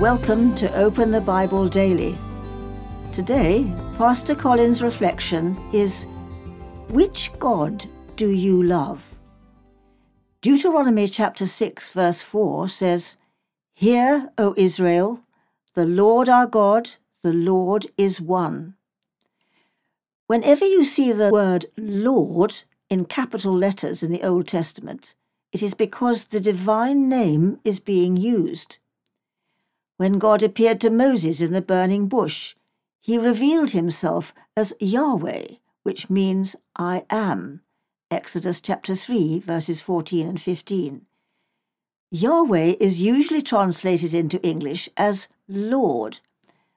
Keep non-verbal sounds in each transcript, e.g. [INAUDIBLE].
Welcome to Open the Bible Daily. Today, Pastor Colin's reflection is Which God do you love? Deuteronomy chapter 6, verse 4 says, Hear, O Israel, the Lord our God, the Lord is one. Whenever you see the word Lord in capital letters in the Old Testament, it is because the divine name is being used. When God appeared to Moses in the burning bush, he revealed himself as Yahweh, which means I am. Exodus chapter 3, verses 14 and 15. Yahweh is usually translated into English as Lord,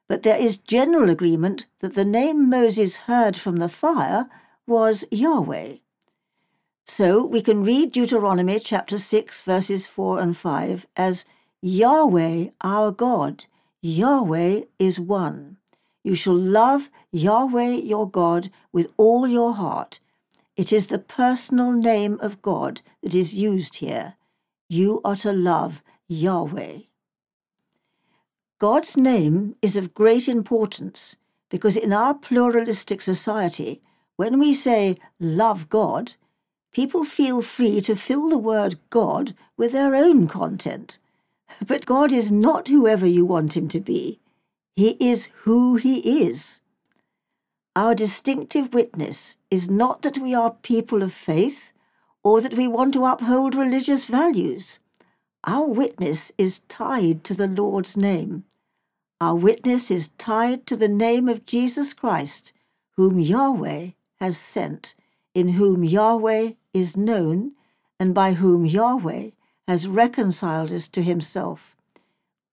but there is general agreement that the name Moses heard from the fire was Yahweh. So we can read Deuteronomy chapter 6, verses 4 and 5 as Yahweh our God, Yahweh is one. You shall love Yahweh your God with all your heart. It is the personal name of God that is used here. You are to love Yahweh. God's name is of great importance because in our pluralistic society, when we say love God, people feel free to fill the word God with their own content. [LAUGHS] But God is not whoever you want him to be. He is who he is. Our distinctive witness is not that we are people of faith or that we want to uphold religious values. Our witness is tied to the Lord's name. Our witness is tied to the name of Jesus Christ, whom Yahweh has sent, in whom Yahweh is known, and by whom Yahweh has reconciled us to himself.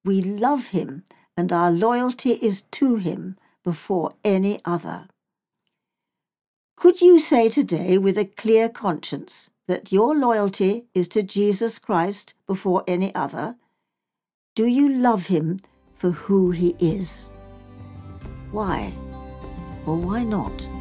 We love him, and our loyalty is to him before any other. Could you say today with a clear conscience that your loyalty is to Jesus Christ before any other? Do you love him for who he is? Why or why not?